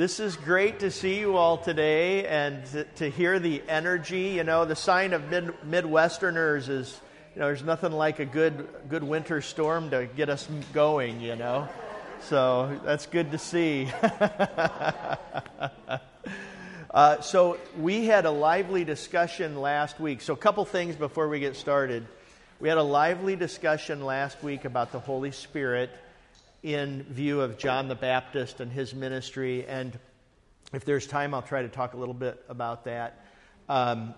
This is great to see you all today and to, to hear the energy. You know, the sign of mid, Midwesterners is, you know, there's nothing like a good, good winter storm to get us going, you know. So that's good to see. uh, so we had a lively discussion last week. So, a couple things before we get started. We had a lively discussion last week about the Holy Spirit in view of John the Baptist and his ministry. And if there's time, I'll try to talk a little bit about that. Um,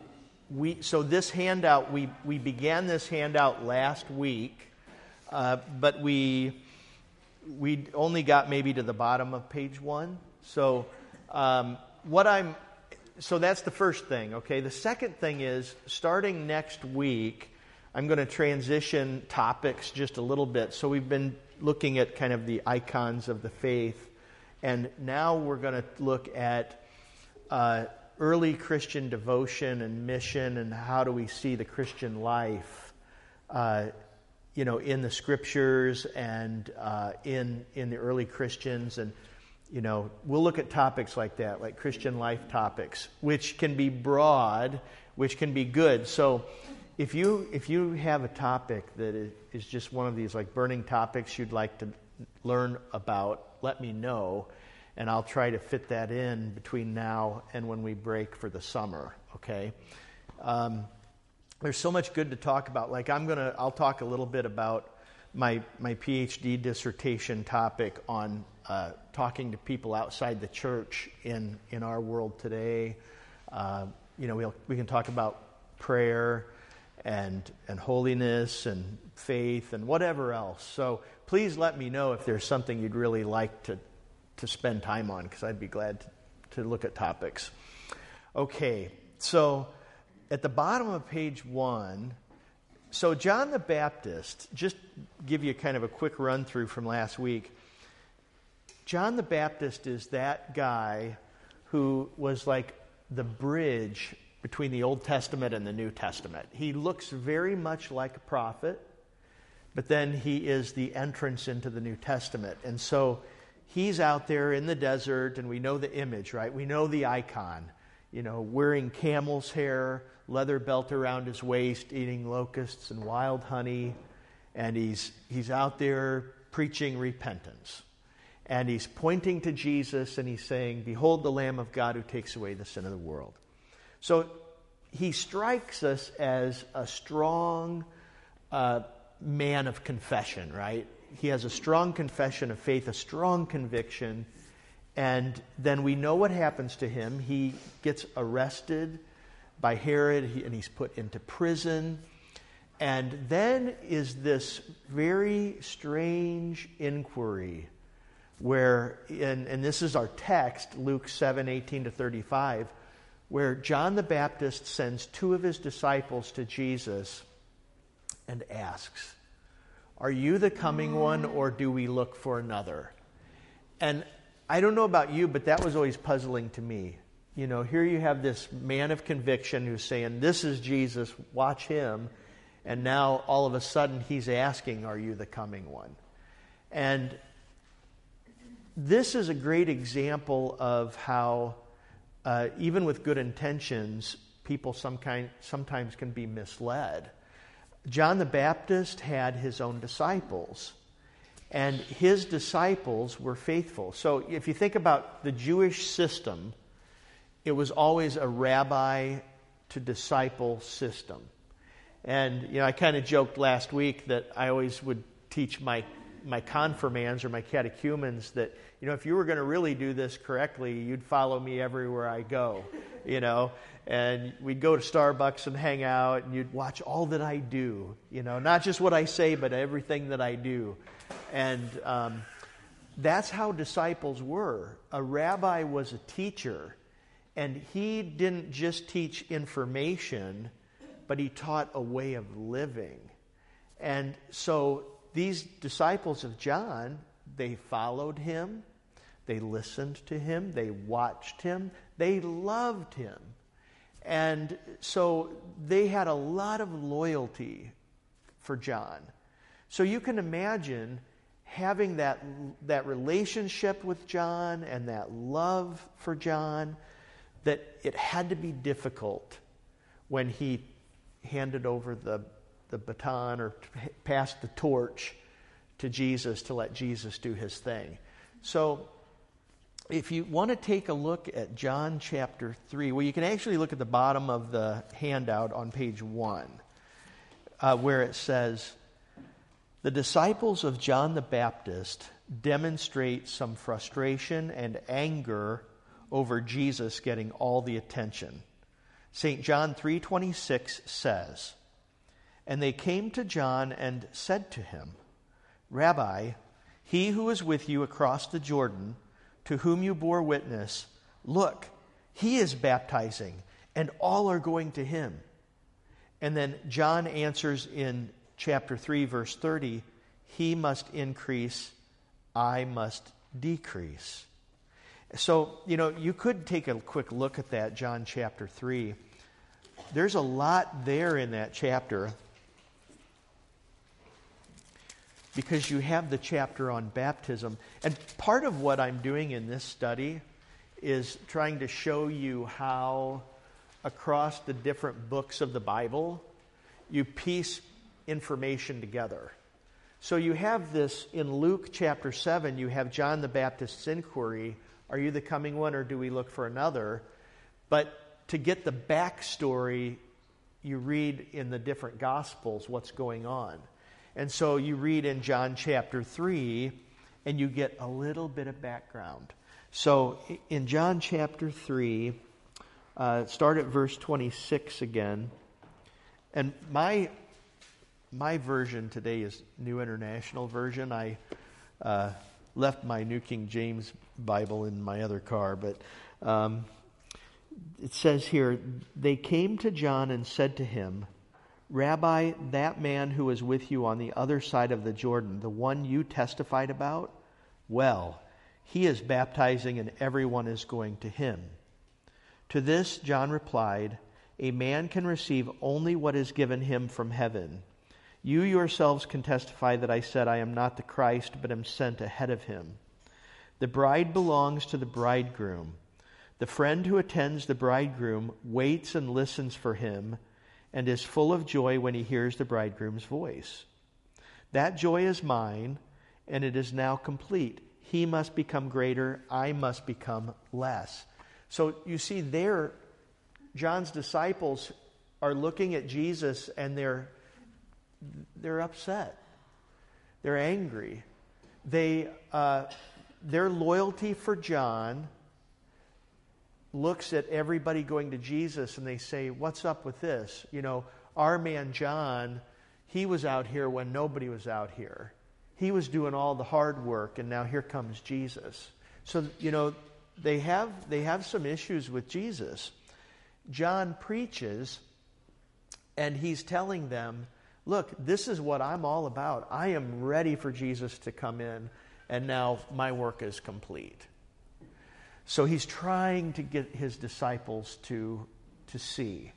we, so, this handout, we, we began this handout last week, uh, but we, we only got maybe to the bottom of page one. So, um, what I'm, so that's the first thing, okay? The second thing is starting next week, I'm going to transition topics just a little bit. So, we've been looking at kind of the icons of the faith. And now we're going to look at uh, early Christian devotion and mission and how do we see the Christian life, uh, you know, in the scriptures and uh, in, in the early Christians. And, you know, we'll look at topics like that, like Christian life topics, which can be broad, which can be good. So, if you if you have a topic that is, just one of these like burning topics you'd like to learn about, let me know, and I'll try to fit that in between now and when we break for the summer. Okay. Um, there's so much good to talk about. Like I'm gonna, I'll talk a little bit about my my PhD dissertation topic on uh, talking to people outside the church in in our world today. Uh, you know, we'll, we can talk about prayer and, and holiness and faith and whatever else. So please let me know if there's something you'd really like to, to spend time on because I'd be glad to, to look at topics. Okay, so at the bottom of page one, so John the Baptist, just give you kind of a quick run through from last week. John the Baptist is that guy who was like the bridge between the Old Testament and the New Testament. He looks very much like a prophet, but then he is the entrance into the New Testament. And so he's out there in the desert, and we know the image, right? We know the icon, you know, wearing camel's hair, leather belt around his waist, eating locusts and wild honey, and he's, he's out there preaching repentance. And he's pointing to Jesus and he's saying, Behold the Lamb of God who takes away the sin of the world. So he strikes us as a strong uh, man of confession, right? He has a strong confession of faith, a strong conviction. And then we know what happens to him. He gets arrested by Herod and he's put into prison. And then is this very strange inquiry where, and, and this is our text, Luke 7 18 to 35 where John the Baptist sends two of his disciples to Jesus and asks, Are you the coming one, or do we look for another? And I don't know about you, but that was always puzzling to me. You know, here you have this man of conviction who's saying, This is Jesus, watch him. And now all of a sudden he's asking, Are you the coming one? And this is a great example of how uh, even with good intentions, people some kind, sometimes can be misled. John the Baptist had his own disciples, and his disciples were faithful. So if you think about the Jewish system, it was always a rabbi to disciple system. And you know, I kind of joked last week that I always would teach my my confirmands or my catechumens that you know, if you were going to really do this correctly, you'd follow me everywhere I go, you know, and we'd go to Starbucks and hang out, and you'd watch all that I do, you know, not just what I say, but everything that I do. And um, that's how disciples were. A rabbi was a teacher, and he didn't just teach information, but he taught a way of living. And so these disciples of John, they followed him they listened to him, they watched him, they loved him. And so they had a lot of loyalty for John. So you can imagine having that, that relationship with John and that love for John, that it had to be difficult when he handed over the, the baton or pass the torch to Jesus to let Jesus do his thing. So, if you want to take a look at John chapter 3, well, you can actually look at the bottom of the handout on page 1, uh, where it says, The disciples of John the Baptist demonstrate some frustration and anger over Jesus getting all the attention. St. John 3:26 says, "And they came to John and said to him, Rabbi, he who is with you across the Jordan, to whom you bore witness, look, he is baptizing, and all are going to him. And then John answers in chapter 3, verse 30 He must increase, I must decrease. So, you know, you could take a quick look at that, John chapter 3. There's a lot there in that chapter because you have the chapter on baptism. And part of what I'm doing in this study is trying to show you how, across the different books of the Bible, you piece information together. So you have this in Luke chapter 7, you have John the Baptist's inquiry Are you the coming one, or do we look for another? But to get the backstory, you read in the different Gospels what's going on. And so you read in John chapter 3, and you get a little bit of background. So in John chapter 3, uh, start at verse 26 again. And my, my version today is New International Version. I uh, left my New King James Bible in my other car, but um, it says here, they came to John and said to him, Rabbi, that man who was with you on the other side of the Jordan, the one you testified about, well, he is baptizing and everyone is going to him. To this, John replied, A man can receive only what is given him from heaven. You yourselves can testify that I said, I am not the Christ, but am sent ahead of him. The bride belongs to the bridegroom. The friend who attends the bridegroom waits and listens for him and is full of joy when he hears the bridegroom's voice. That joy is mine, and it is now complete. He must become greater, I must become less. So you see, there, John's disciples are looking at Jesus and they're, they're upset. They're angry. They, uh, their loyalty for John looks at everybody going to Jesus and they say, What's up with this? You know, our man John, he was out here when nobody was out here. He was doing all the hard work, and now here comes Jesus. So, you know, they have, they have some issues with Jesus. John preaches, and he's telling them, Look, this is what I'm all about. I am ready for Jesus to come in, and now my work is complete. So he's trying to get his disciples to, to see.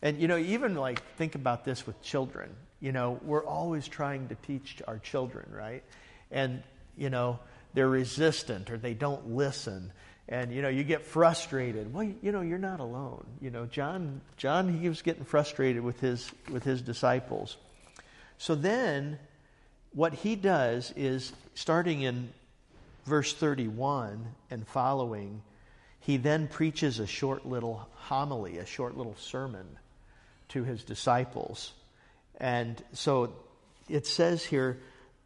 And, you know, even like think about this with children. You know, we're always trying to teach our children, right? And, you know, they're resistant or they don't listen. And, you know, you get frustrated. Well, you know, you're not alone. You know, John, John, he was getting frustrated with his, with his disciples. So then, what he does is, starting in verse 31 and following, he then preaches a short little homily, a short little sermon to his disciples. And so it says here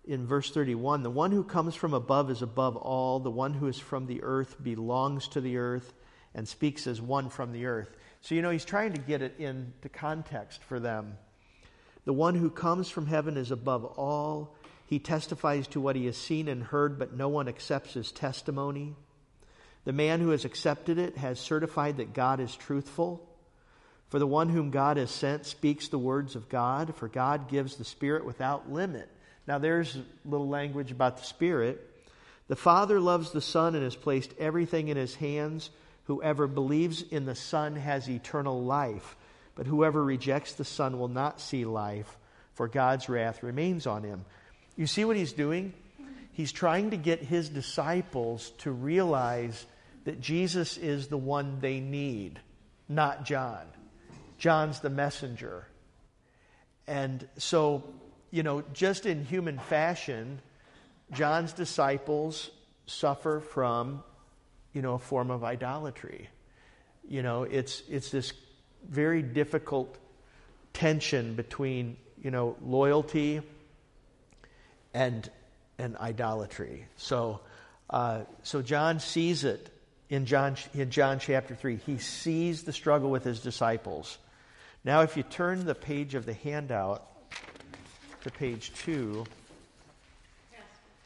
in verse 31 the one who comes from above is above all, the one who is from the earth belongs to the earth and speaks as one from the earth. So, you know, he's trying to get it into context for them. The one who comes from heaven is above all. He testifies to what he has seen and heard, but no one accepts his testimony. The man who has accepted it has certified that God is truthful. For the one whom God has sent speaks the words of God, for God gives the Spirit without limit. Now, there's a little language about the Spirit. The Father loves the Son and has placed everything in his hands. Whoever believes in the Son has eternal life, but whoever rejects the Son will not see life, for God's wrath remains on him. You see what he's doing? He's trying to get his disciples to realize that Jesus is the one they need, not John. John's the messenger. And so, you know, just in human fashion, John's disciples suffer from, you know, a form of idolatry. You know, it's, it's this very difficult tension between, you know, loyalty and, and idolatry. So, uh, so John sees it in John, in John chapter 3. He sees the struggle with his disciples. Now, if you turn the page of the handout to page 2.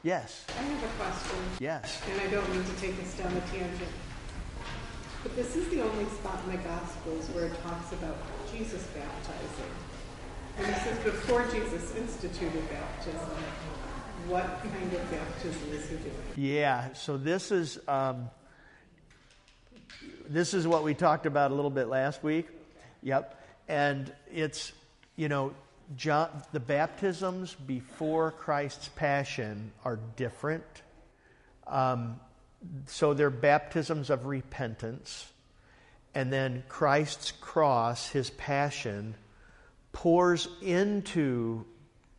Yes. I have a question. Yes. And I don't mean to take us down a tangent. But this is the only spot in the Gospels where it talks about Jesus baptizing. And this is before Jesus instituted baptism. What kind of baptism is he doing? Yeah, so this is um, this is what we talked about a little bit last week. Yep, and it's you know John, the baptisms before Christ's passion are different. Um, so they're baptisms of repentance. And then Christ's cross, his passion, pours into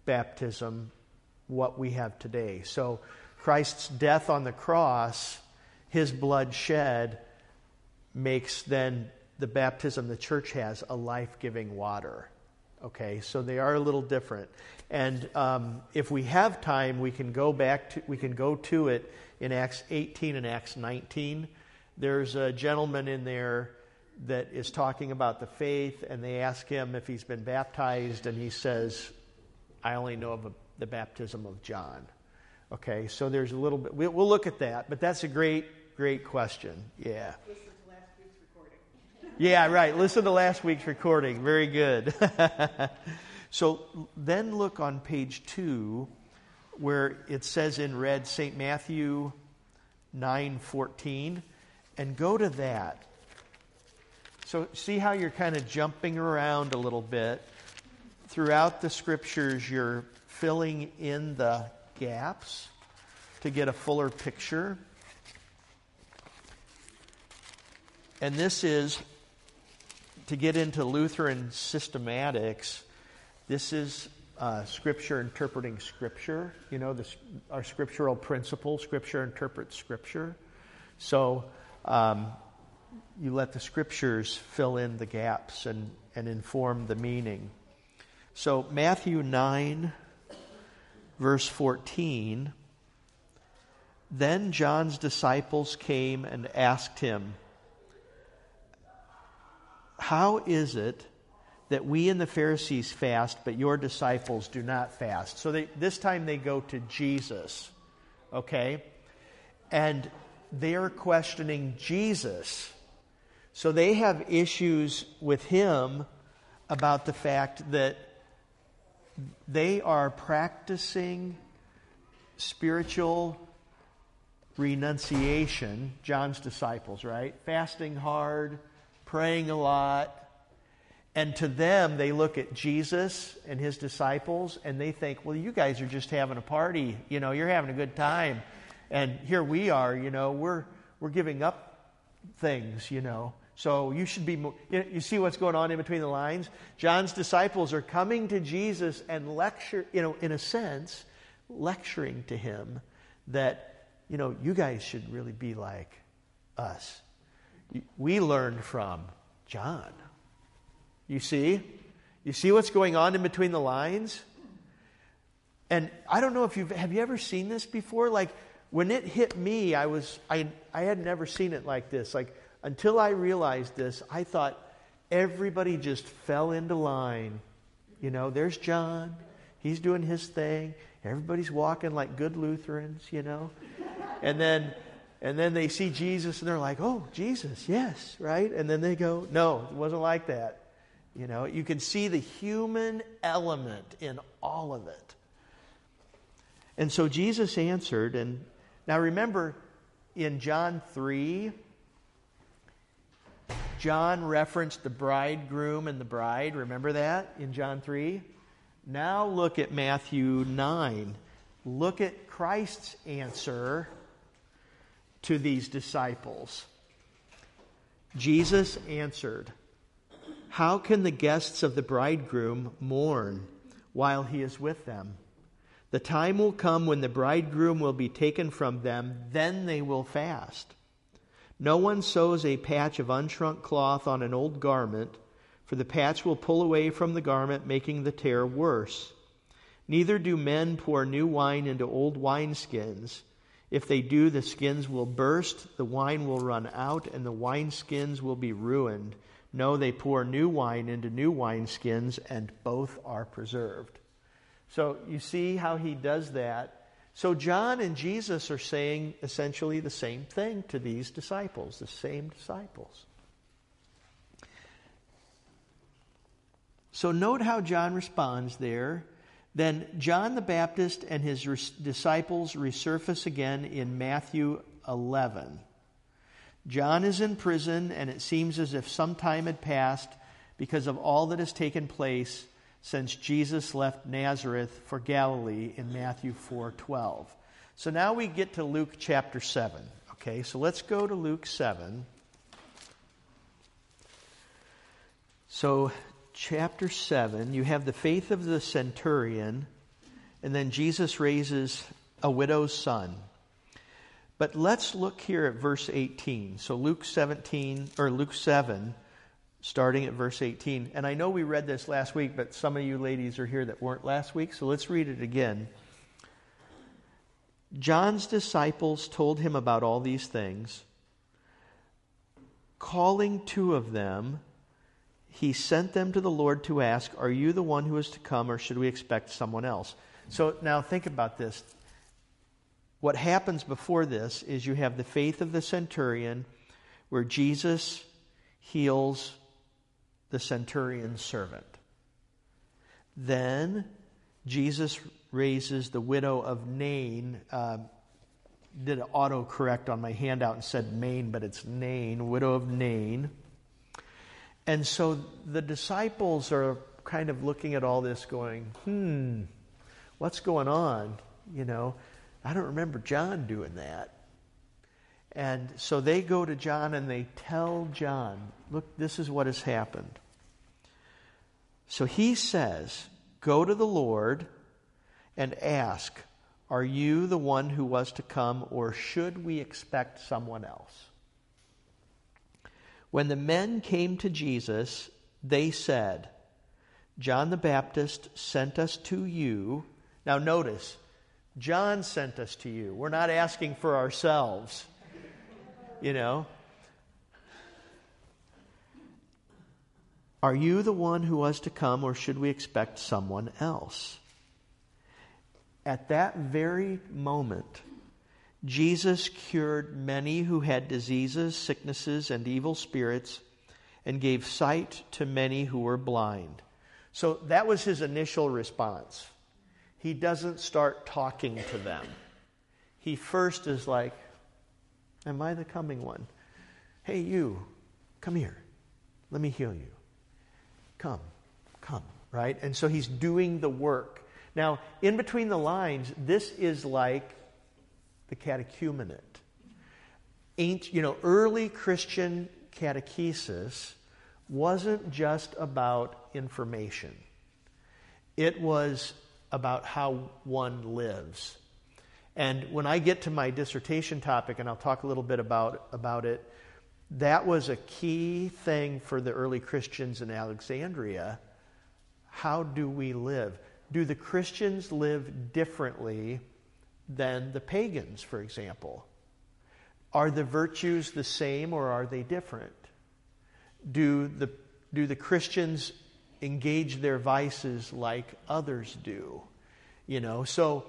baptism what we have today. So Christ's death on the cross, his blood shed, makes then the baptism the church has a life giving water. Okay, so they are a little different. And um, if we have time, we can go back to we can go to it in Acts 18 and Acts 19. There's a gentleman in there that is talking about the faith, and they ask him if he's been baptized, and he says, "I only know of a, the baptism of John." Okay, so there's a little bit. We'll, we'll look at that, but that's a great, great question. Yeah. Yeah, right. Listen to last week's recording. Very good. so then look on page two where it says in red St. Matthew 9:14 and go to that. So see how you're kind of jumping around a little bit. Throughout the scriptures you're filling in the gaps to get a fuller picture. And this is to get into Lutheran systematics, this is uh, Scripture interpreting Scripture. You know, the, our scriptural principle, Scripture interprets Scripture. So um, you let the Scriptures fill in the gaps and, and inform the meaning. So, Matthew 9, verse 14. Then John's disciples came and asked him, how is it that we and the Pharisees fast, but your disciples do not fast? So they, this time they go to Jesus, okay? And they're questioning Jesus. So they have issues with him about the fact that they are practicing spiritual renunciation, John's disciples, right? Fasting hard praying a lot. And to them, they look at Jesus and his disciples and they think, well, you guys are just having a party. You know, you're having a good time. And here we are, you know, we're, we're giving up things, you know. So you should be, you, see what's going on in between the lines? John's disciples are coming to Jesus and lecture, you know, in a sense, lecturing to him that, you know, you guys should really be like us we learned from John. You see? You see what's going on in between the lines? And I don't know if you've have you ever seen this before? Like when it hit me, I was I I had never seen it like this. Like until I realized this, I thought everybody just fell into line. You know, there's John. He's doing his thing. Everybody's walking like good Lutherans, you know. And then and then they see Jesus and they're like, oh, Jesus, yes, right? And then they go, no, it wasn't like that. You know, you can see the human element in all of it. And so Jesus answered, and now remember in John 3, John referenced the bridegroom and the bride. Remember that in John 3? Now look at Matthew 9. look at Christ's answer to these disciples. Jesus answered, How can the guests of the bridegroom mourn while he is with them? The time will come when the bridegroom will be taken from them, then they will fast. No one sews a patch of unshrunk cloth on an old garment, for the patch will pull away from the garment, making the tear worse. Neither do men pour new wine into old wineskins. If they do, the skins will burst, the wine will run out, and the wineskins will be ruined. No, they pour new wine into new wineskins, and both are preserved. So you see how he does that so, John and Jesus are saying essentially the same thing to these disciples, the same disciples. So, note how John responds there. Then, John the Baptist and his res- disciples resurface again in Matthew 11. John is in prison, and it seems as if some time had passed because of all that has taken place since Jesus left Nazareth for Galilee in Matthew 4:12. So now we get to Luke chapter 7. Okay, so let's go to Luke 7. So chapter 7, you have the faith of the centurion, and then Jesus raises a widow's son. But let's look here at verse 18. So Luke 17 or Luke 7 starting at verse 18. And I know we read this last week, but some of you ladies are here that weren't last week, so let's read it again. John's disciples told him about all these things. Calling two of them, he sent them to the Lord to ask, Are you the one who is to come, or should we expect someone else? So now think about this. What happens before this is you have the faith of the centurion, where Jesus heals the centurion's servant. Then Jesus raises the widow of Nain. Uh, did an autocorrect on my handout and said Maine, but it's Nain, widow of Nain. And so the disciples are kind of looking at all this going, hmm, what's going on? You know, I don't remember John doing that. And so they go to John and they tell John, look, this is what has happened. So he says, Go to the Lord and ask, Are you the one who was to come, or should we expect someone else? When the men came to Jesus, they said, John the Baptist sent us to you. Now, notice, John sent us to you. We're not asking for ourselves you know? Are you the one who was to come, or should we expect someone else? At that very moment, Jesus cured many who had diseases, sicknesses, and evil spirits, and gave sight to many who were blind. So that was his initial response. He doesn't start talking to them. He first is like, Am I the coming one? Hey, you, come here. Let me heal you. Come, come, right? And so he's doing the work. Now, in between the lines, this is like the catechumenate. Ain't, you know, early Christian catechesis wasn't just about information. It was about how one lives. And when I get to my dissertation topic, and I'll talk a little bit about, about it, that was a key thing for the early Christians in Alexandria. How do we live? Do the Christians live differently than the pagans, for example? Are the virtues the same or are they different? Do the, do the Christians engage their vices like others do? You know, so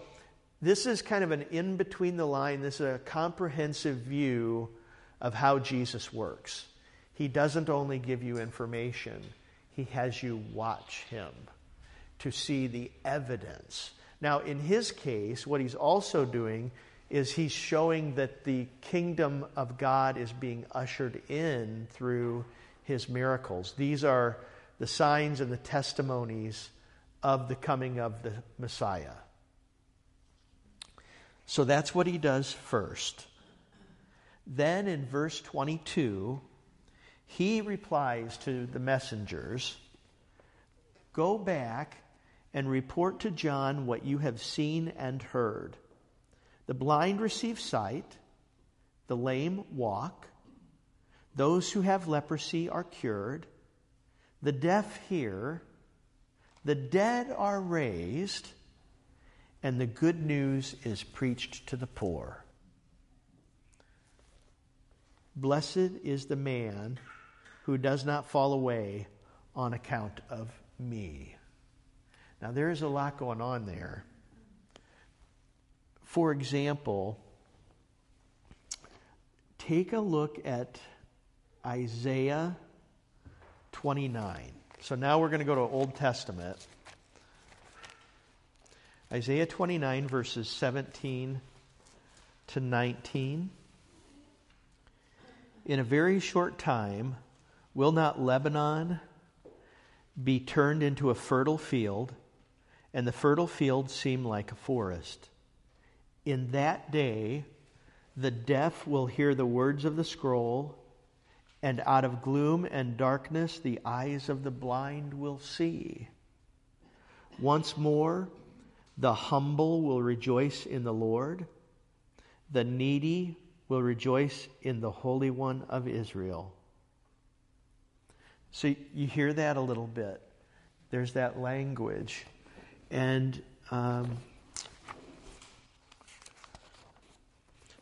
this is kind of an in between the line, this is a comprehensive view of how Jesus works. He doesn't only give you information, He has you watch Him to see the evidence. Now, in His case, what He's also doing is He's showing that the kingdom of God is being ushered in through His miracles. These are the signs and the testimonies of the coming of the Messiah. So that's what he does first. Then in verse 22, he replies to the messengers Go back and report to John what you have seen and heard. The blind receive sight, the lame walk, those who have leprosy are cured, the deaf hear, the dead are raised, and the good news is preached to the poor. Blessed is the man who does not fall away on account of me. Now, there is a lot going on there. For example, take a look at Isaiah 29. So now we're going to go to Old Testament. Isaiah 29, verses 17 to 19. In a very short time, will not Lebanon be turned into a fertile field, and the fertile field seem like a forest? In that day, the deaf will hear the words of the scroll, and out of gloom and darkness the eyes of the blind will see. Once more, the humble will rejoice in the Lord, the needy will rejoice in the Holy One of Israel. So you hear that a little bit. There's that language. And um,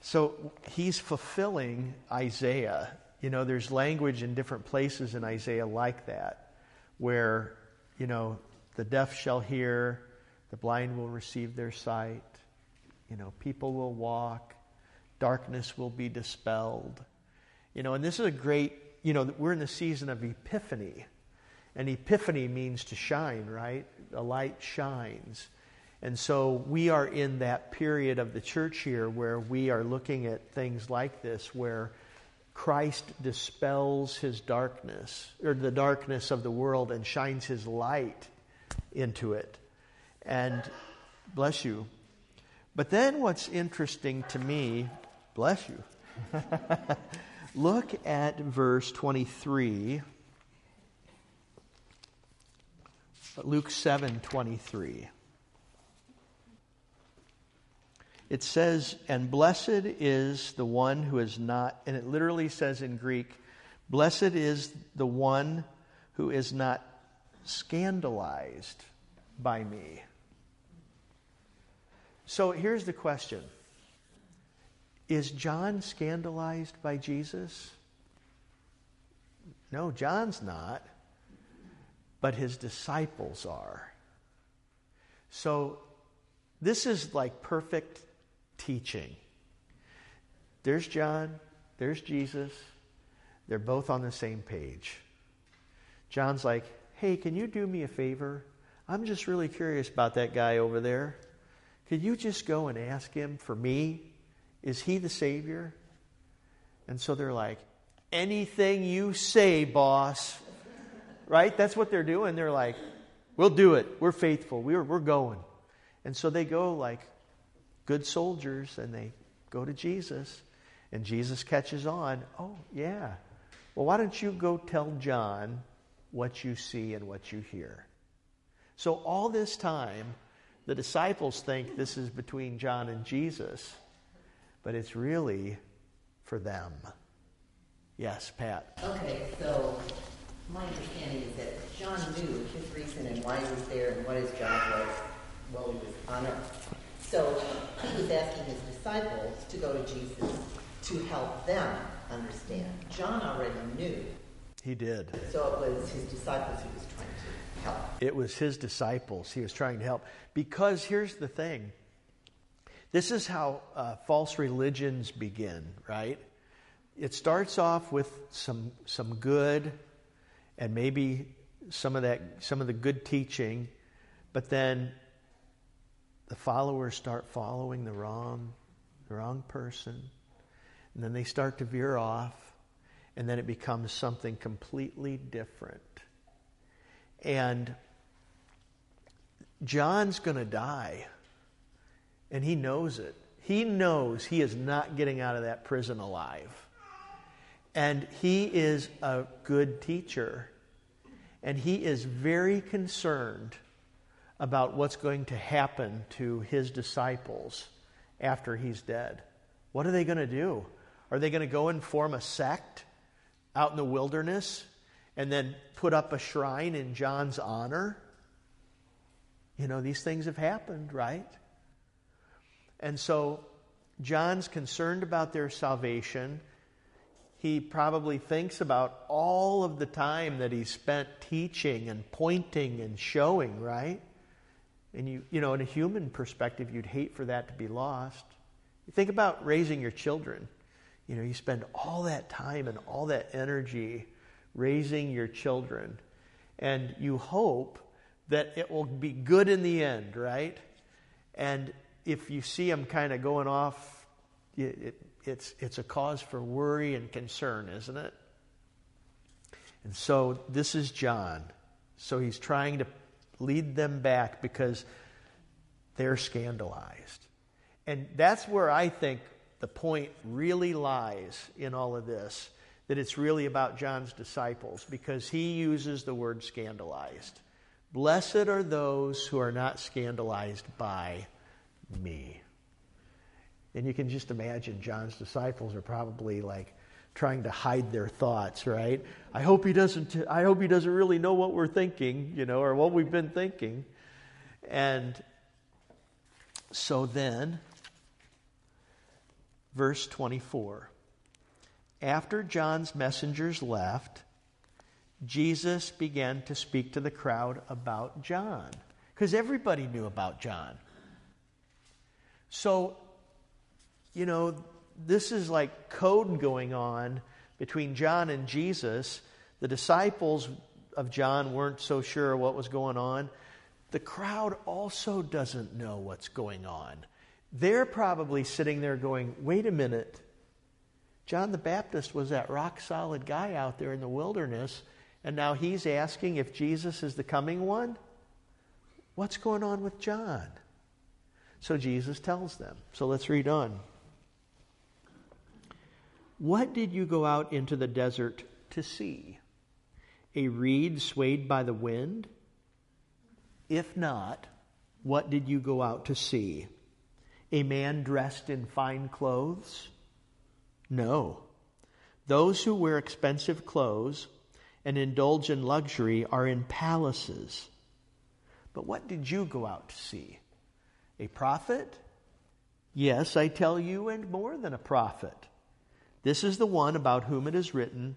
so he's fulfilling Isaiah. You know, there's language in different places in Isaiah like that, where, you know, the deaf shall hear, the blind will receive their sight, you know, people will walk, darkness will be dispelled. You know, and this is a great, you know, we're in the season of Epiphany. And Epiphany means to shine, right? A light shines. And so we are in that period of the church here where we are looking at things like this, where Christ dispels his darkness, or the darkness of the world, and shines his light into it. And bless you. But then what's interesting to me Bless you. Look at verse 23. Luke 7 23. It says, And blessed is the one who is not, and it literally says in Greek, Blessed is the one who is not scandalized by me. So here's the question is John scandalized by Jesus? No, John's not, but his disciples are. So this is like perfect teaching. There's John, there's Jesus. They're both on the same page. John's like, hey, can you do me a favor? I'm just really curious about that guy over there. Could you just go and ask him for me is he the Savior? And so they're like, anything you say, boss. Right? That's what they're doing. They're like, we'll do it. We're faithful. We're, we're going. And so they go like good soldiers and they go to Jesus. And Jesus catches on. Oh, yeah. Well, why don't you go tell John what you see and what you hear? So, all this time, the disciples think this is between John and Jesus but it's really for them. Yes, Pat. Okay, so my understanding is that John knew his reason and why he was there and what his job was while he was on earth. So he was asking his disciples to go to Jesus to help them understand. John already knew. He did. So it was his disciples he was trying to help. It was his disciples he was trying to help. Because here's the thing this is how uh, false religions begin, right? It starts off with some, some good and maybe some of that some of the good teaching, but then the followers start following the wrong the wrong person, and then they start to veer off, and then it becomes something completely different. And John's going to die and he knows it. He knows he is not getting out of that prison alive. And he is a good teacher. And he is very concerned about what's going to happen to his disciples after he's dead. What are they going to do? Are they going to go and form a sect out in the wilderness and then put up a shrine in John's honor? You know, these things have happened, right? And so John's concerned about their salvation. He probably thinks about all of the time that he spent teaching and pointing and showing, right? And you, you know, in a human perspective, you'd hate for that to be lost. You think about raising your children. You know, you spend all that time and all that energy raising your children, and you hope that it will be good in the end, right? And if you see them kind of going off, it, it, it's, it's a cause for worry and concern, isn't it? And so this is John. So he's trying to lead them back because they're scandalized. And that's where I think the point really lies in all of this that it's really about John's disciples because he uses the word scandalized. Blessed are those who are not scandalized by me. And you can just imagine John's disciples are probably like trying to hide their thoughts, right? I hope he doesn't I hope he doesn't really know what we're thinking, you know, or what we've been thinking. And so then verse 24. After John's messengers left, Jesus began to speak to the crowd about John because everybody knew about John. So, you know, this is like code going on between John and Jesus. The disciples of John weren't so sure what was going on. The crowd also doesn't know what's going on. They're probably sitting there going, wait a minute. John the Baptist was that rock solid guy out there in the wilderness, and now he's asking if Jesus is the coming one? What's going on with John? So Jesus tells them. So let's read on. What did you go out into the desert to see? A reed swayed by the wind? If not, what did you go out to see? A man dressed in fine clothes? No. Those who wear expensive clothes and indulge in luxury are in palaces. But what did you go out to see? A prophet? Yes, I tell you, and more than a prophet. This is the one about whom it is written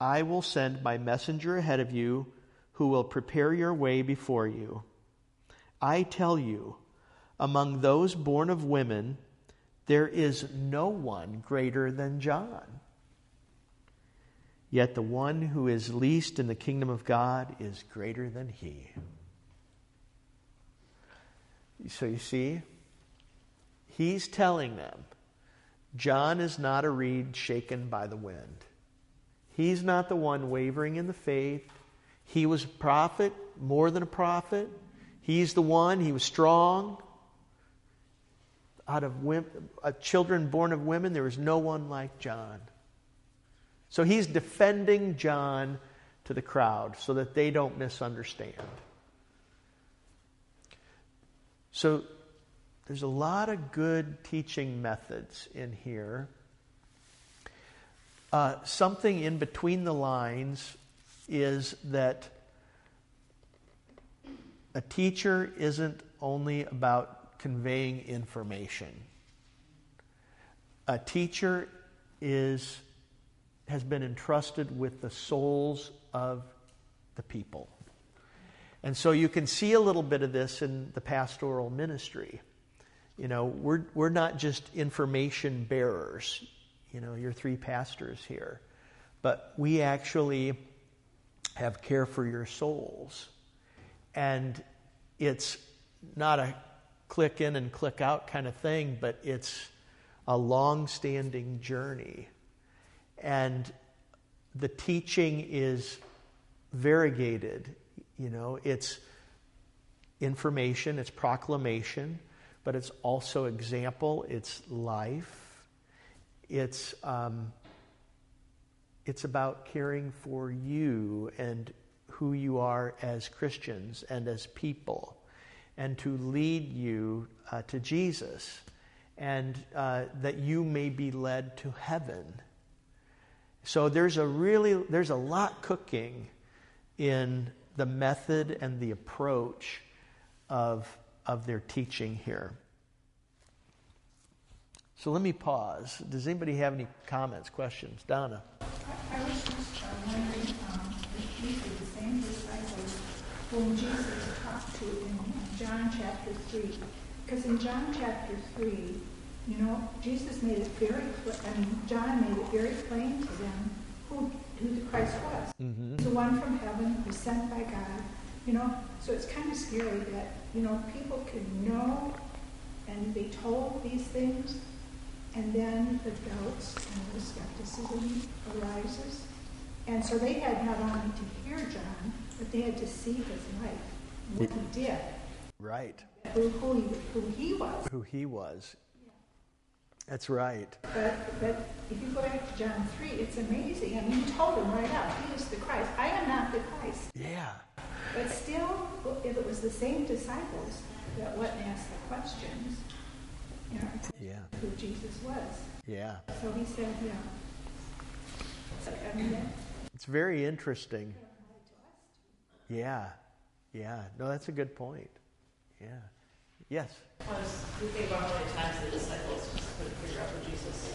I will send my messenger ahead of you who will prepare your way before you. I tell you, among those born of women, there is no one greater than John. Yet the one who is least in the kingdom of God is greater than he. So you see, he's telling them John is not a reed shaken by the wind. He's not the one wavering in the faith. He was a prophet, more than a prophet. He's the one, he was strong out of women, uh, children born of women, there is no one like John. So he's defending John to the crowd so that they don't misunderstand. So there's a lot of good teaching methods in here. Uh, something in between the lines is that a teacher isn't only about conveying information. A teacher is, has been entrusted with the souls of the people. And so you can see a little bit of this in the pastoral ministry. You know, we're, we're not just information bearers, you know, you're three pastors here, but we actually have care for your souls. And it's not a click in and click out kind of thing, but it's a long standing journey. And the teaching is variegated. You know, it's information, it's proclamation, but it's also example, it's life, it's, um, it's about caring for you and who you are as Christians and as people, and to lead you uh, to Jesus, and uh, that you may be led to heaven. So there's a really there's a lot cooking in the method and the approach of, of their teaching here. So let me pause. Does anybody have any comments, questions? Donna. I, was just wondering um, if these are the same disciples whom Jesus talked to in John chapter 3. Because in John chapter 3, you know, Jesus made it very, I mean, John made it very plain to them who, who the Christ was. Mm-hmm. The one from heaven who was sent by God. You know, so it's kind of scary that, you know, people can know and be told these things, and then the doubts and the skepticism arises. And so they had not only to hear John, but they had to see his life, what he did, Right. Who, who, he, who he was. Who he was. That's right. But, but if you go back to John 3, it's amazing. I mean, he told him right out, he is the Christ. I am not the Christ. Yeah. But still, if it was the same disciples that went and asked the questions, you know, Yeah. who Jesus was. Yeah. So he said, yeah. So, I mean, It's very interesting. applied to us. Yeah. Yeah. No, that's a good point. Yeah. Yes. Because we think about how many times the disciples just couldn't figure out who Jesus,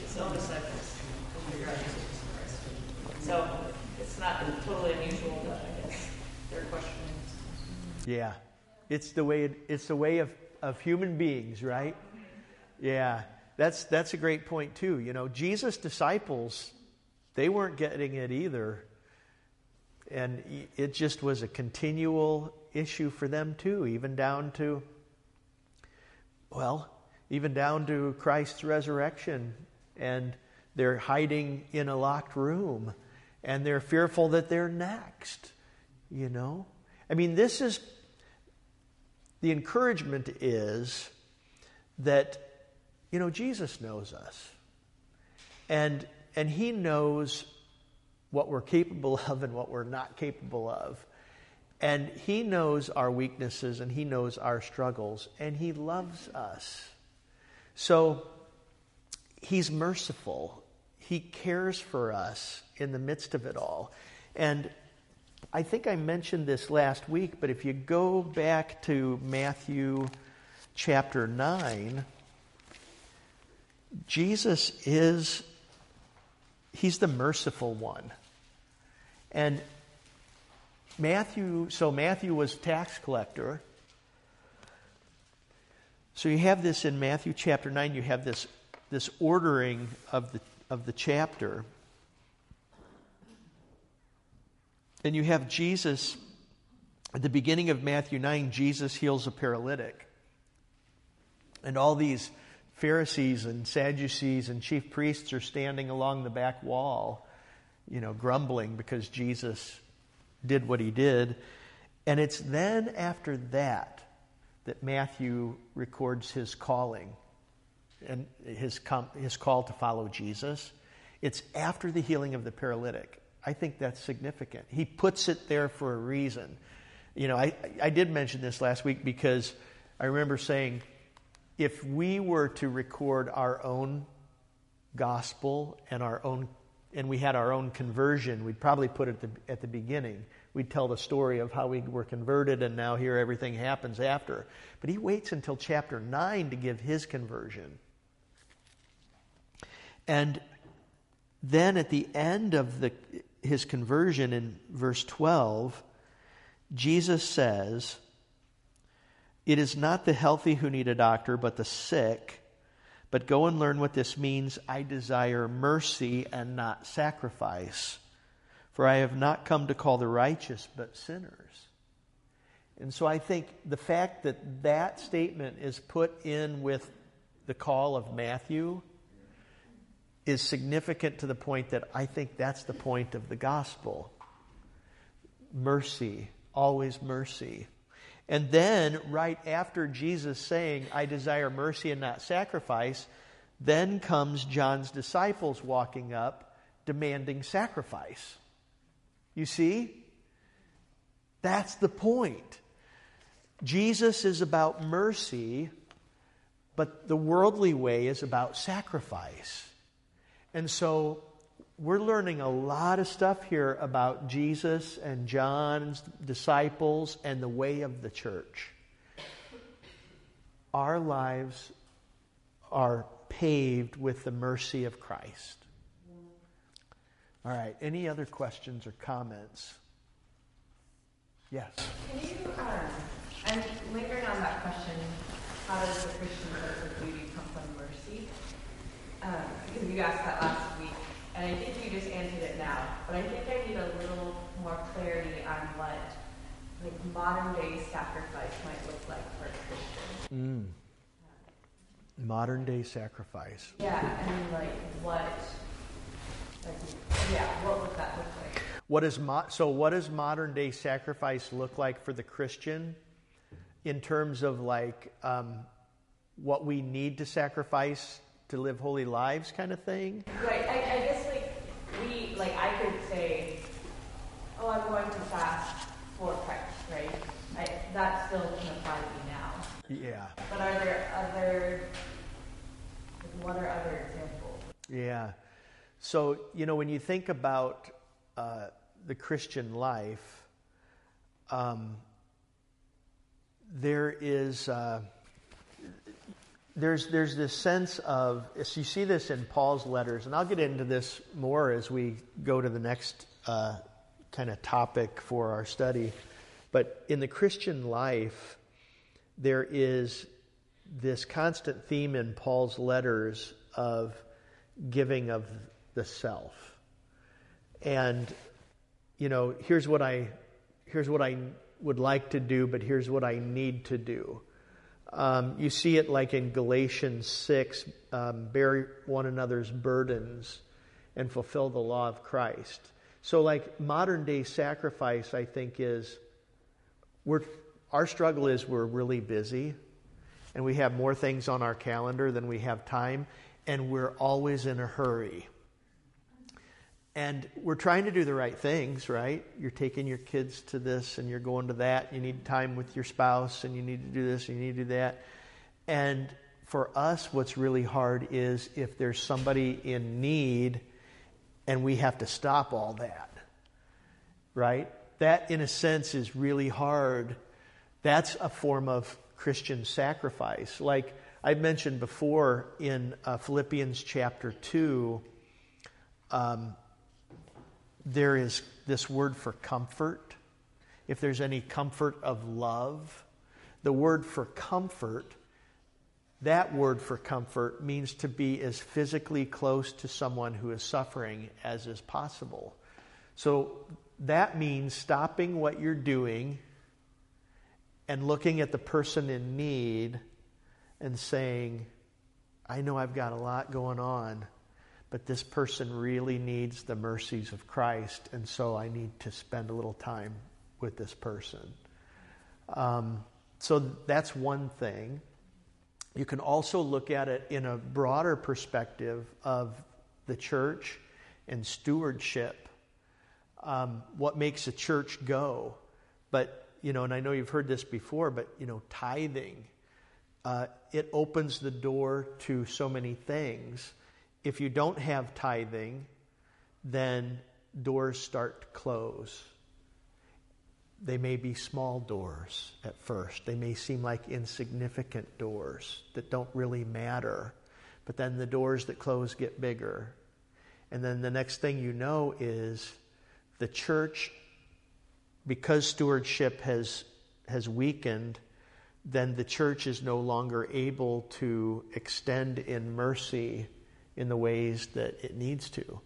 his own disciples couldn't figure out Jesus was Christ. So it's not totally unusual that I guess they're questioning. Yeah. It's the way it, it's the way of, of human beings, right? Yeah. That's that's a great point too. You know, Jesus' disciples, they weren't getting it either. And it just was a continual issue for them too, even down to well, even down to Christ's resurrection and they're hiding in a locked room and they're fearful that they're next, you know? I mean, this is the encouragement is that you know Jesus knows us. And and he knows what we're capable of and what we're not capable of. And he knows our weaknesses and he knows our struggles and he loves us. So he's merciful. He cares for us in the midst of it all. And I think I mentioned this last week, but if you go back to Matthew chapter 9, Jesus is, he's the merciful one. And Matthew, so Matthew was tax collector. So you have this in Matthew chapter 9, you have this, this ordering of the, of the chapter. And you have Jesus, at the beginning of Matthew 9, Jesus heals a paralytic. And all these Pharisees and Sadducees and chief priests are standing along the back wall, you know, grumbling because Jesus did what he did. And it's then after that that Matthew records his calling and his, com- his call to follow Jesus. It's after the healing of the paralytic. I think that's significant. He puts it there for a reason. You know, I, I did mention this last week because I remember saying if we were to record our own gospel and our own and we had our own conversion, we'd probably put it at the, at the beginning. We'd tell the story of how we were converted and now here everything happens after. But he waits until chapter 9 to give his conversion. And then at the end of the, his conversion in verse 12, Jesus says, It is not the healthy who need a doctor, but the sick. But go and learn what this means. I desire mercy and not sacrifice. For I have not come to call the righteous, but sinners. And so I think the fact that that statement is put in with the call of Matthew is significant to the point that I think that's the point of the gospel. Mercy, always mercy. And then, right after Jesus saying, I desire mercy and not sacrifice, then comes John's disciples walking up demanding sacrifice. You see? That's the point. Jesus is about mercy, but the worldly way is about sacrifice. And so we're learning a lot of stuff here about Jesus and John's disciples and the way of the church. Our lives are paved with the mercy of Christ. All right, any other questions or comments? Yes. Can you, um, I'm lingering on that question, how does the Christian sense of duty come from mercy? Um, because you asked that last week, and I think you just answered it now, but I think I need a little more clarity on what like modern day sacrifice might look like for a Christian. Mm. Modern day sacrifice. Yeah, I mean, like what, like, yeah, what would that look like? What is mo- so? What does modern day sacrifice look like for the Christian, in terms of like um, what we need to sacrifice to live holy lives, kind of thing? Right. I, I guess like we like I could say, oh, I'm going to fast for Christ, right? I, that still can apply to me now. Yeah, But are there other? What are other examples? yeah. So you know, when you think about uh, the Christian life, um, there is. Uh, there's, there's this sense of, so you see this in Paul's letters, and I'll get into this more as we go to the next uh, kind of topic for our study. But in the Christian life, there is this constant theme in Paul's letters of giving of the self. And, you know, here's what I, here's what I would like to do, but here's what I need to do. Um, you see it like in Galatians 6 um, bear one another's burdens and fulfill the law of Christ. So, like modern day sacrifice, I think, is we're, our struggle is we're really busy and we have more things on our calendar than we have time, and we're always in a hurry. And we're trying to do the right things, right? You're taking your kids to this and you're going to that. You need time with your spouse and you need to do this and you need to do that. And for us, what's really hard is if there's somebody in need and we have to stop all that, right? That, in a sense, is really hard. That's a form of Christian sacrifice. Like I mentioned before in uh, Philippians chapter 2, um, there is this word for comfort. If there's any comfort of love, the word for comfort, that word for comfort means to be as physically close to someone who is suffering as is possible. So that means stopping what you're doing and looking at the person in need and saying, I know I've got a lot going on, but this person really needs the mercies of Christ, and so I need to spend a little time with this person. Um, so that's one thing. You can also look at it in a broader perspective of the church and stewardship. Um, what makes a church go? But, you know, and I know you've heard this before, but, you know, tithing, uh, it opens the door to so many things. If you don't have tithing, then doors start to close. They may be small doors at first. They may seem like insignificant doors that don't really matter. But then the doors that close get bigger. And then the next thing you know is the church, because stewardship has, has weakened, then the church is no longer able to extend in mercy in the ways that it needs to.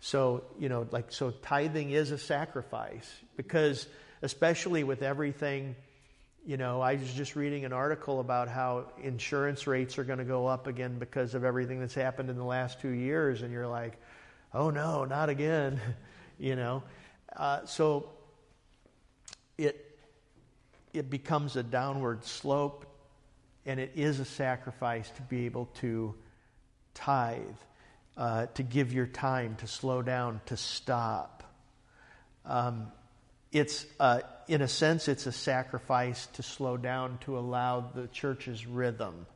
So, you know, like, so tithing is a sacrifice because, especially with everything, you know, I was just reading an article about how insurance rates are going to go up again because of everything that's happened in the last two years, and you're like, oh no, not again, you know. Uh, so it it becomes a downward slope, and it is a sacrifice to be able to tithe, uh, to give your time, to slow down, to stop. Um, it's uh, in a sense it's a sacrifice to slow down to allow the church's rhythm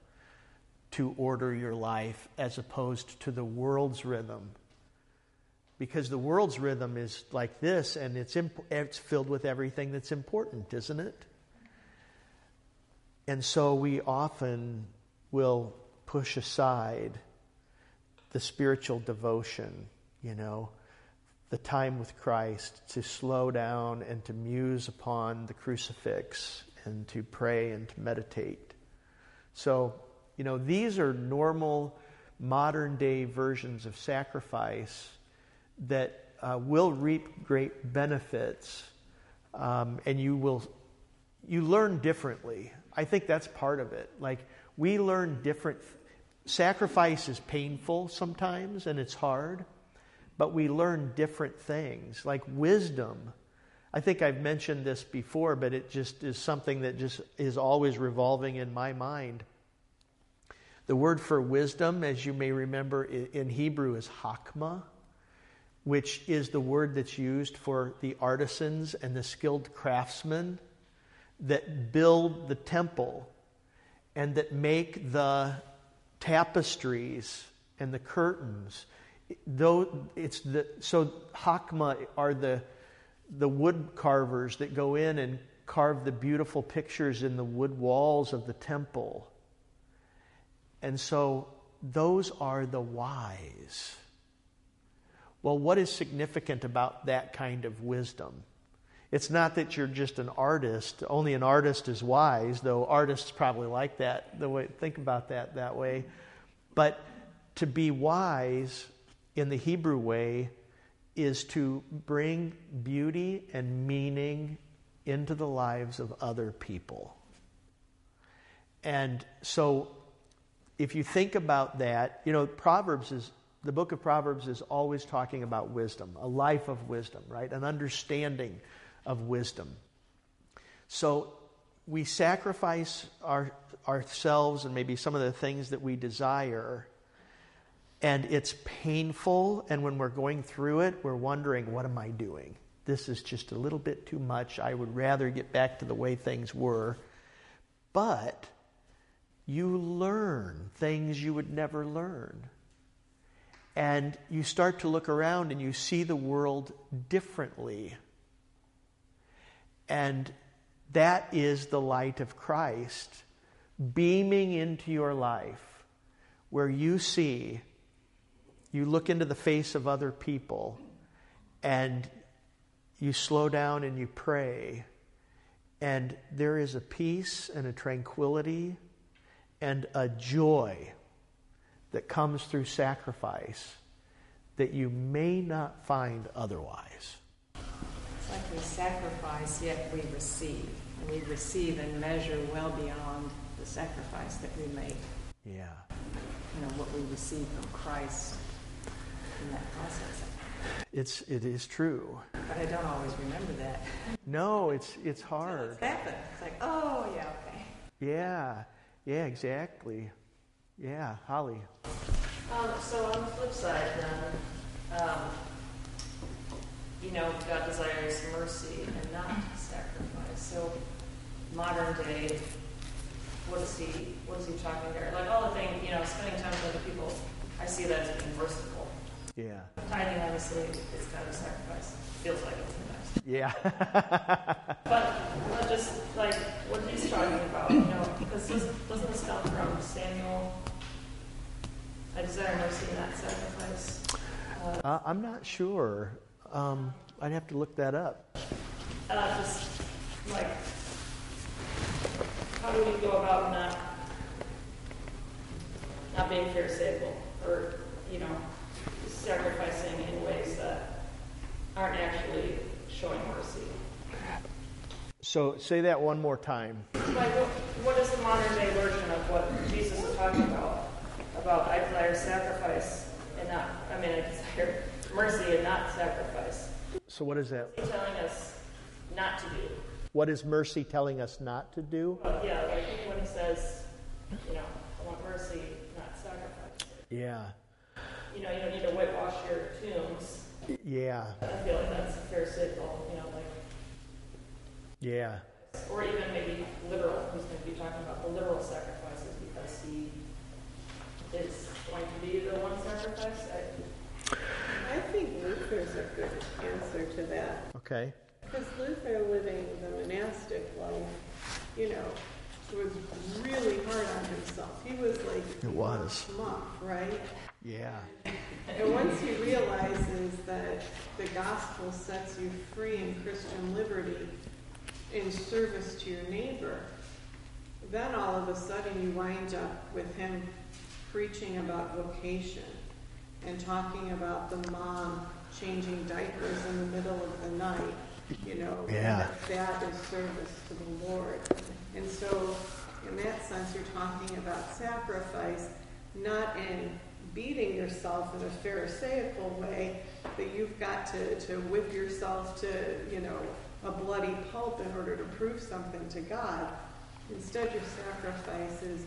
to order your life as opposed to the world's rhythm because the world's rhythm is like this and it's, imp- it's filled with everything that's important isn't it and so we often will push aside the spiritual devotion you know the time with Christ, to slow down and to muse upon the crucifix and to pray and to meditate. So, you know, these are normal modern day versions of sacrifice that uh, will reap great benefits um, and you will you learn differently i think that's part of it like we learn different sacrifice is painful sometimes and it's hard but we learn different things. Like wisdom. I think I've mentioned this before, but it just is something that just is always revolving in my mind. The word for wisdom, as you may remember in Hebrew, is hakma, which is the word that's used for the artisans and the skilled craftsmen that build the temple and that make the tapestries and the curtains though it's the so hakma are the the wood carvers that go in and carve the beautiful pictures in the wood walls of the temple. And so those are the wise. Well, what is significant about that kind of wisdom? It's not that you're just an artist. Only an artist is wise, though artists probably like that. The way think about that that way. But to be wise in the Hebrew way is to bring beauty and meaning into the lives of other people. And so if you think about that, you know, Proverbs is the book of Proverbs is always talking about wisdom, a life of wisdom, right? An understanding of wisdom. So we sacrifice our, ourselves and maybe some of the things that we desire and it's painful. And when we're going through it, we're wondering, what am I doing? This is just a little bit too much. I would rather get back to the way things were. But you learn things you would never learn. And you start to look around and you see the world differently. And that is the light of Christ beaming into your life, where you see you look into the face of other people and you slow down and you pray. And there is a peace and a tranquility and a joy that comes through sacrifice that you may not find otherwise. It's like we sacrifice, yet we receive. And we receive and measure well beyond the sacrifice that we make. Yeah. You know, what we receive from Christ in that process. It's it is true. But I don't always remember that. No, it's it's hard. It's happened. It's like, oh yeah, okay. Yeah, yeah, exactly. Yeah, Holly. Um, so on the flip side, then, um, you know, God desires mercy and not sacrifice. So modern day, what is he? What is he talking there? Like all the things, you know, spending time with other people. I see that as being merciful. Yeah. Tithing, obviously, is kind of a sacrifice. Feels like it sometimes. Yeah. but, just like what he's talking about, you know, because doesn't this come from Samuel? I desire mercy, not sacrifice. Uh, uh, I'm not sure. Um, I'd have to look that up. Uh, just like, how do we go about not not being pharisaical, or you know, sacrificing in ways that aren't actually showing mercy. So say that one more time. Like, what, what is the modern day version of what Jesus is talking about? About I desire sacrifice and not, I mean, I desire mercy and not sacrifice. So what is that? He's telling us not to do. What is mercy telling us not to do? But yeah, like when he says, you know, I want mercy, not sacrifice. Yeah. You know, you don't need to whitewash your tombs. Yeah. I feel like that's a fair signal, you know, like, Yeah. or even maybe literal. He's going to be talking about the literal sacrifices because he is going to be the one sacrifice. I, I think Luther's a good answer to that. Okay. Because Luther, living the monastic life, you know, was really hard on himself. He was like It was. a monk, right? Yeah. And once he realizes that the gospel sets you free in Christian liberty in service to your neighbor, then all of a sudden you wind up with him preaching about vocation and talking about the mom changing diapers in the middle of the night, you know, Yeah. that, that is service to the Lord. And so, in that sense, you're talking about sacrifice, not in beating yourself in a Pharisaical way, that you've got to, to whip yourself to, you know, a bloody pulp in order to prove something to God. Instead, your sacrifice is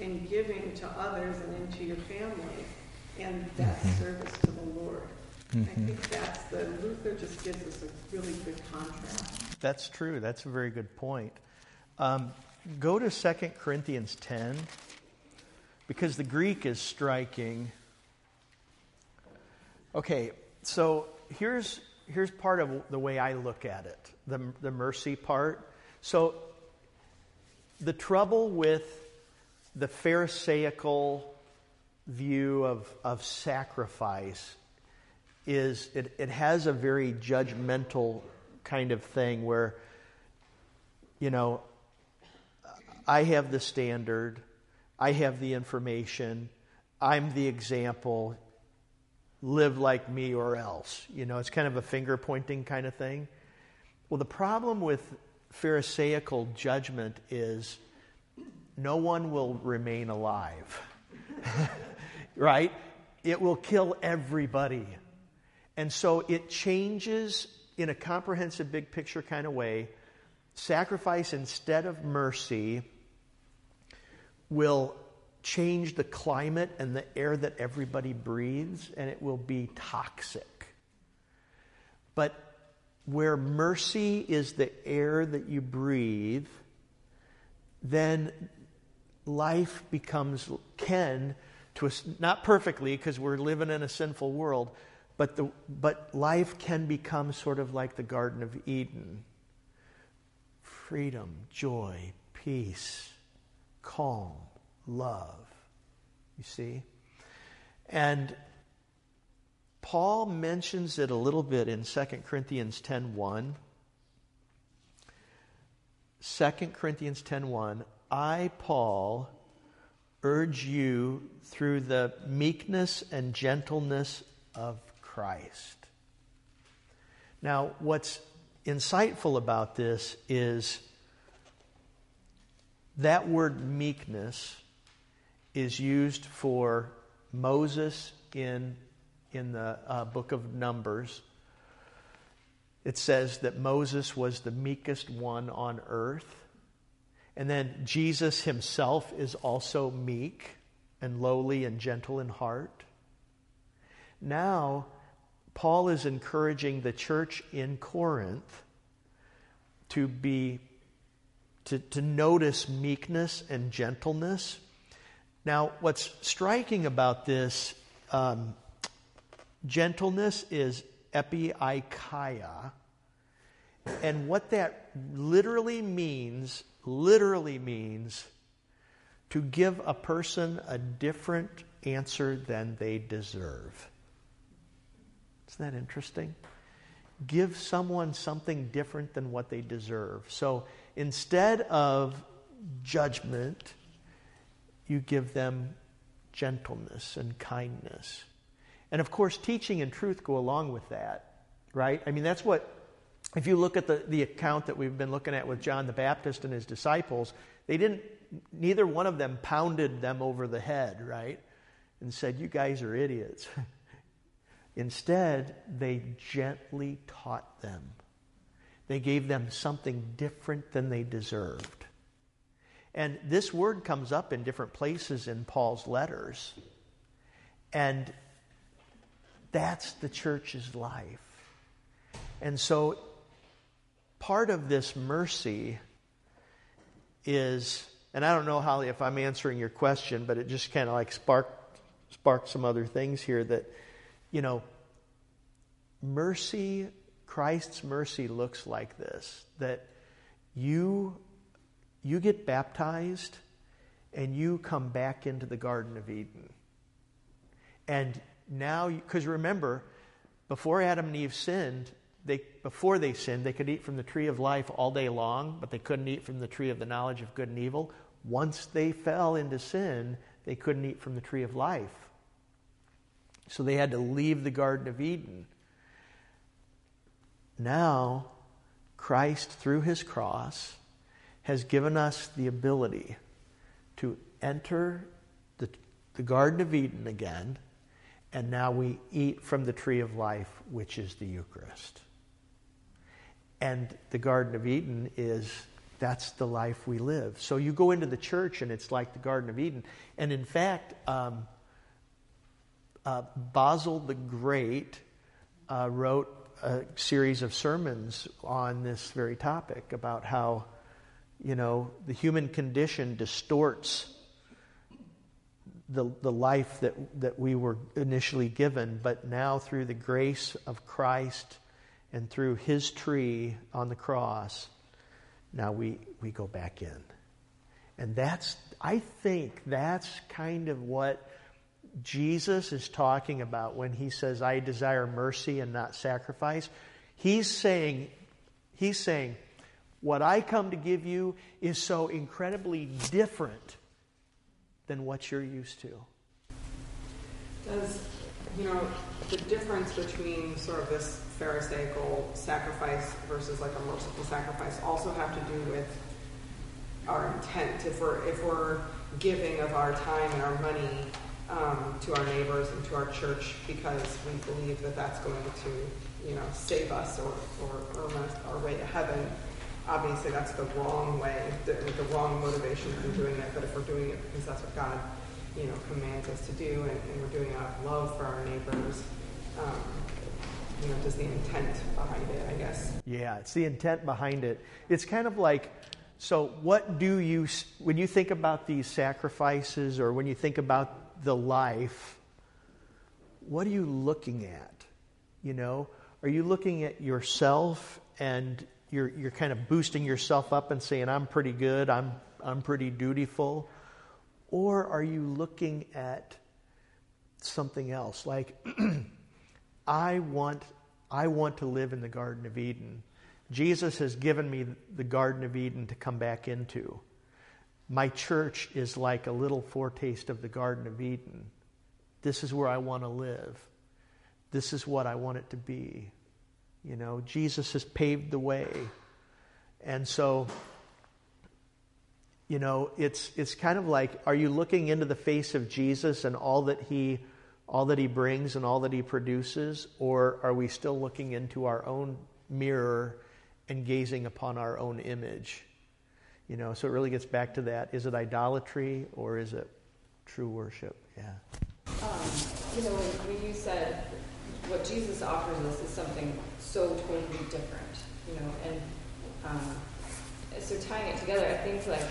in giving to others and into your family, and that's service to the Lord. I think that's the Luther just gives us a really good contrast. That's true. That's a very good point. Um, go to 2 Corinthians 10 because the Greek is striking. Okay, so here's, here's part of the way I look at it the, the mercy part. So, the trouble with the Pharisaical view of, of sacrifice is it, it has a very judgmental kind of thing where, you know, I have the standard, I have the information, I'm the example, live like me or else. You know, it's kind of a finger pointing kind of thing. Well, the problem with Pharisaical judgment is no one will remain alive. right? It will kill everybody. And so it changes in a comprehensive, big picture kind of way. Sacrifice instead of mercy will change the climate and the air that everybody breathes, and it will be toxic. But where mercy is the air that you breathe, then life becomes, can, to a, not perfectly because we're living in a sinful world, but, the, but life can become sort of like the Garden of Eden freedom, joy, peace, calm, love. You see? And Paul mentions it a little bit in 2 Corinthians 10:1. 2 Corinthians 10:1, I Paul urge you through the meekness and gentleness of Christ. Now, what's insightful about this is that word meekness is used for Moses in, in the uh, book of Numbers. It says that Moses was the meekest one on earth. And then Jesus himself is also meek and lowly and gentle in heart. Now, Paul is encouraging the church in Corinth to be to, to notice meekness and gentleness. Now, what's striking about this um, gentleness is epieikeia, and what that literally means, literally means to give a person a different answer than they deserve. Isn't that interesting? Give someone something different than what they deserve. So instead of judgment, you give them gentleness and kindness. And of course, teaching and truth go along with that, right? I mean, that's what, if you look at the, the account that we've been looking at with John the Baptist and his disciples, they didn't, neither one of them pounded them over the head, right? And said, You guys are idiots. Instead, they gently taught them. They gave them something different than they deserved. And this word comes up in different places in Paul's letters. And that's the church's life. And so part of this mercy is, and I don't know, Holly, if I'm answering your question, but it just kind of like sparked, sparked some other things here that, you know, mercy, Christ's mercy looks like this that you, you get baptized and you come back into the Garden of Eden. And now, because remember, before Adam and Eve sinned, they, before they sinned, they could eat from the tree of life all day long, but they couldn't eat from the tree of the knowledge of good and evil. Once they fell into sin, they couldn't eat from the tree of life. So they had to leave the Garden of Eden. Now, Christ, through his cross, has given us the ability to enter the, the Garden of Eden again, and now we eat from the tree of life, which is the Eucharist. And the Garden of Eden is that's the life we live. So you go into the church and it's like the Garden of Eden. And in fact, um, uh, Basil the Great uh, wrote a series of sermons on this very topic about how, you know, the human condition distorts the, the life that, that we were initially given, but now through the grace of Christ and through his tree on the cross, now we, we go back in. And that's, I think that's kind of what Jesus is talking about when he says, I desire mercy and not sacrifice. He's saying, he's saying, what I come to give you is so incredibly different than what you're used to. Does, you know, the difference between sort of this Pharisaical sacrifice versus like a merciful sacrifice also have to do with our intent. If we're if we're giving of our time and our money um, to our neighbors and to our church because we believe that that's going to you know save us or, or earn us our way to heaven. Obviously, that's the wrong way, the, the wrong motivation for doing it. But if we're doing it because that's what God, you know, commands us to do, and, and we're doing it out of love for our neighbors, um, you know, just the intent behind it, I guess. Yeah, it's the intent behind it. It's kind of like, so what do you, when you think about these sacrifices or when you think about the life, what are you looking at? You know, are you looking at yourself and you're, you're kind of boosting yourself up and saying, I'm pretty good, I'm, I'm pretty dutiful? Or are you looking at something else? Like, I want, I want to live in the Garden of Eden. Jesus has given me the Garden of Eden to come back into. My church is like a little foretaste of the Garden of Eden. This is where I want to live. This is what I want it to be. You know, Jesus has paved the way. And so, you know, it's, it's kind of like are you looking into the face of Jesus and all that he all that he brings and all that he produces, or are we still looking into our own mirror and gazing upon our own image? You know, so it really gets back to that. Is it idolatry or is it true worship? Yeah. Um, you know, when you said what Jesus offers us is something so totally different, you know, and um, so tying it together, I think like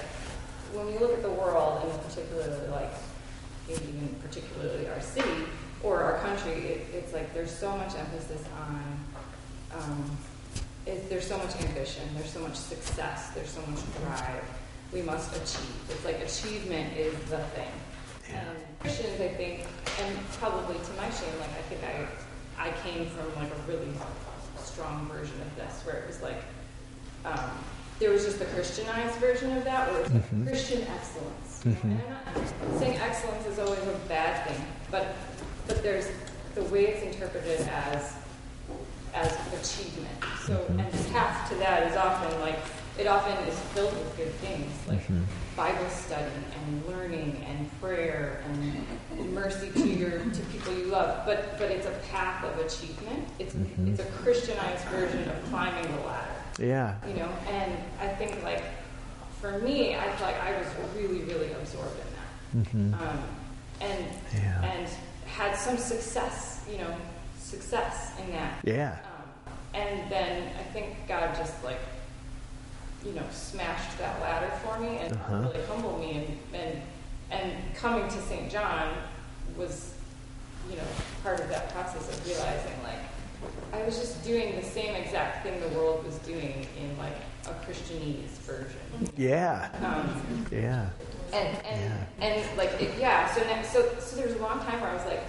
when we look at the world and particularly like even particularly our city or our country, it, it's like there's so much emphasis on, um, it, there's so much ambition, there's so much success, there's so much drive. We must achieve. It's like achievement is the thing. And Christians, I think, and probably to my shame, like I think I, I came from like a really strong version of this, where it was like, um, there was just the Christianized version of that, where it was like Mhm. Christian excellence. Mhm. And I'm not saying excellence is always a bad thing, but but there's the way it's interpreted as as achievement. So Mhm. and the path to that is often like it often is filled with good things like Mhm. Bible study and learning and prayer and mercy to your to people you love. But but it's a path of achievement. It's Mhm. it's a Christianized version of climbing the ladder. Yeah. you know, and I think like for me, I feel like I was really, really absorbed in that, hmm um, and Yeah. and had some success, you know, success in that. Yeah. Um, and then I think God just like, you know, smashed that ladder for me and Uh-huh. really humbled me. And, and and coming to St. John was, you know, part of that process of realizing like I was just doing the same exact thing the world was doing in like a Christianese version. Yeah. Um, Yeah. and and and like it, yeah, so now, so so there was a long time where I was like,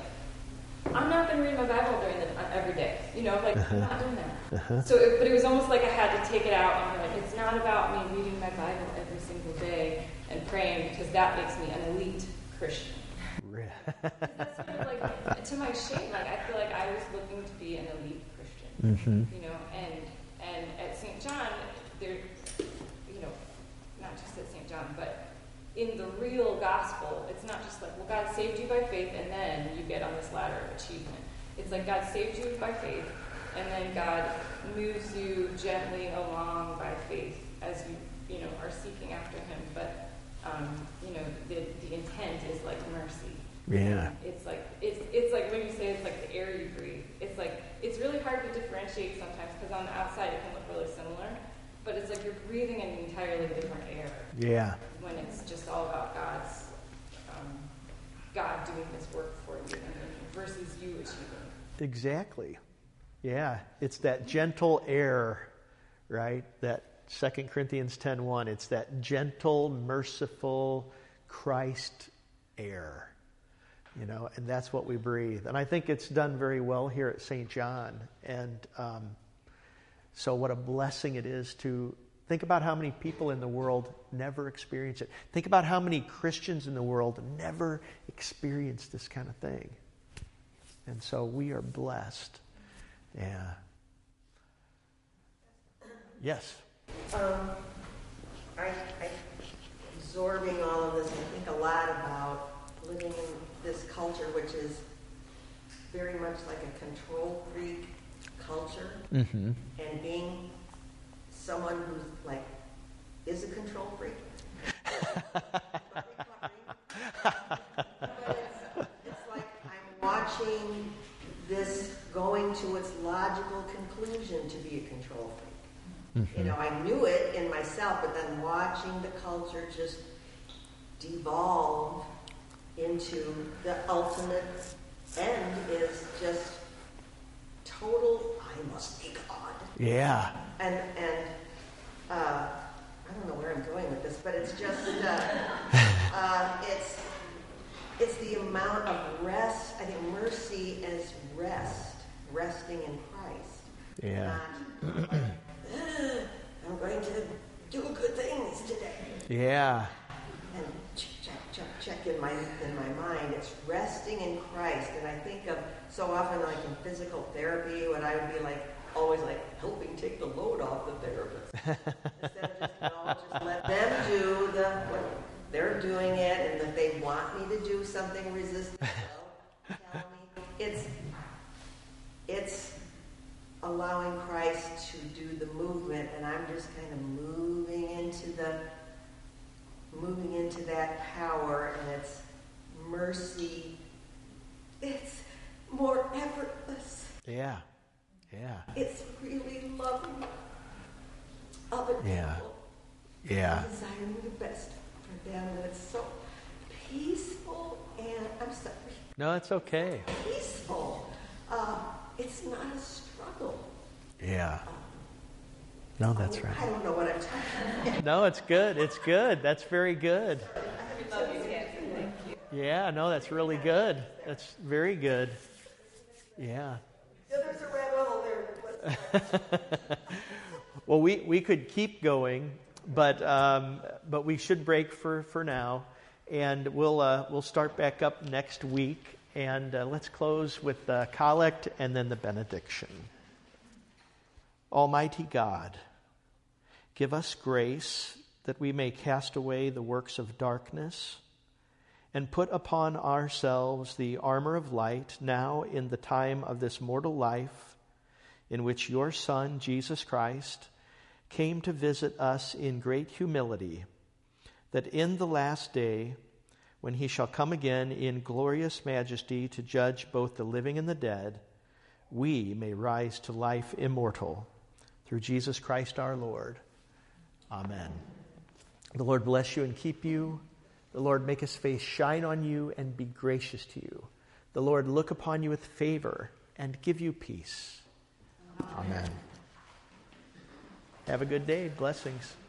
I'm not going to read my Bible during the uh, every day, you know, like I'm not doing that. Uh-huh. So, it, but it was almost like I had to take it out and be like, it's not about me reading my Bible every single day and praying because that makes me an elite Christian. Sort of like, to my shame, like I feel like I was looking be an elite Christian Mhm. you know, and and at St. John, there, you know, not just at St. John, but in the real gospel, it's not just like, well, God saved you by faith, and then you get on this ladder of achievement. It's like God saved you by faith, and then God moves you gently along by faith as you, you know, are seeking after Him. But um, you know, the the intent is like mercy. Yeah. It's like it's it's like when you say it's like the air you breathe. It's like it's really hard to differentiate sometimes because on the outside it can look really similar, but it's like you're breathing an entirely different air Yeah. when it's just all about God's um, God doing this work for you versus you achieving. Exactly. Yeah. It's that gentle air, right? That 2 Corinthians 10:1. It's that gentle, merciful Christ air. You know, and that's what we breathe. And I think it's done very well here at St. John. And um, so, what a blessing it is to think about how many people in the world never experience it. Think about how many Christians in the world never experience this kind of thing. And so we are blessed. Yeah. Yes. Um, I, I, absorbing all of this, I think a lot about living in this culture, which is very much like a control freak culture, Mm-hmm. and being someone who's like is a control freak. But it's, it's like I'm watching this going to its logical conclusion to be a control freak. You know, I knew it in myself, but then watching the culture just devolve into the ultimate end is just total, I must be God. Yeah. And, and uh, I don't know where I'm going with this, but it's just, uh, uh, it's, it's the amount of rest. I think mercy is rest, resting in Christ. Yeah. Not like, I'm going to do good things today. Yeah. Check, check, in my in my mind. It's resting in Christ. And I think of so often like in physical therapy when I would be like always like helping take the load off the therapist. Instead of just no, just let them do the what they're doing it and if they want me to do something resist they'll tell me. It's it's allowing Christ to do the movement, and I'm just kind of moving into the moving into that power, mercy. It's more effortless. Yeah. Yeah. It's really loving other Yeah. people, Yeah. desiring the best for them, and it's so peaceful. And I'm sorry, No, it's okay. peaceful. Uh, it's not a struggle. Yeah. No, that's right. I don't know what I'm talking about. No, it's good. It's good. That's very good. We love you, Hanson. Thank you. Yeah, no, that's really good. That's very good. Yeah. Yeah, there's a there. Well, we, we could keep going, but um, but we should break for, for now, and we'll uh, we'll start back up next week. And uh, let's close with the collect and then the benediction. Almighty God, give us grace that we may cast away the works of darkness and put upon ourselves the armor of light now in the time of this mortal life in which your Son, Jesus Christ, came to visit us in great humility, that in the last day, when he shall come again in glorious majesty to judge both the living and the dead, we may rise to life immortal through Jesus Christ our Lord. Amen. The Lord bless you and keep you. The Lord make his face shine on you and be gracious to you. The Lord look upon you with favor and give you peace. Amen. Have a good day. Blessings.